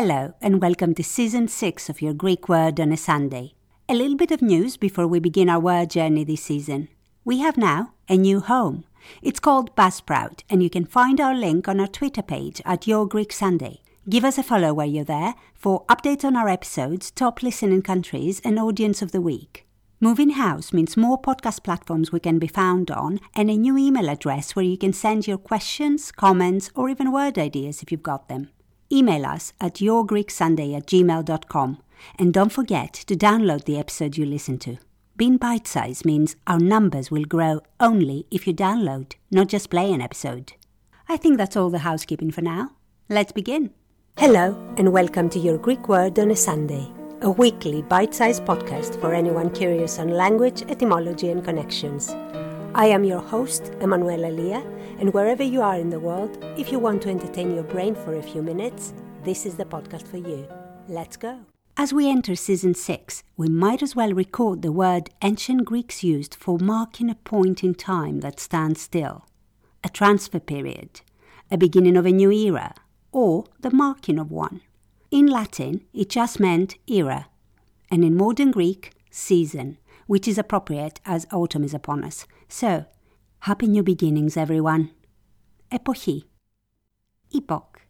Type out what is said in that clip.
Hello, and welcome to season 6 of your Greek word on a Sunday. A little bit of news before we begin our word journey this season. We have now a new home. It's called Buzzsprout, and you can find our link on our Twitter page at Your Greek Sunday. Give us a follow while you're there for updates on our episodes, top listening countries, and audience of the week. Moving house means more podcast platforms we can be found on and a new email address where you can send your questions, comments, or even word ideas if you've got them. Email us at yourgreeksunday at gmail.com and don't forget to download the episode you listen to. Being bite sized means our numbers will grow only if you download, not just play an episode. I think that's all the housekeeping for now. Let's begin. Hello, and welcome to Your Greek Word on a Sunday a weekly bite sized podcast for anyone curious on language, etymology, and connections. I am your host, Emanuela Lia, and wherever you are in the world, if you want to entertain your brain for a few minutes, this is the podcast for you. Let's go. As we enter season 6, we might as well record the word ancient Greeks used for marking a point in time that stands still, a transfer period, a beginning of a new era, or the marking of one. In Latin, it just meant era, and in modern Greek, season, which is appropriate as autumn is upon us. So, happy new beginnings, everyone. Epochi. Epoch.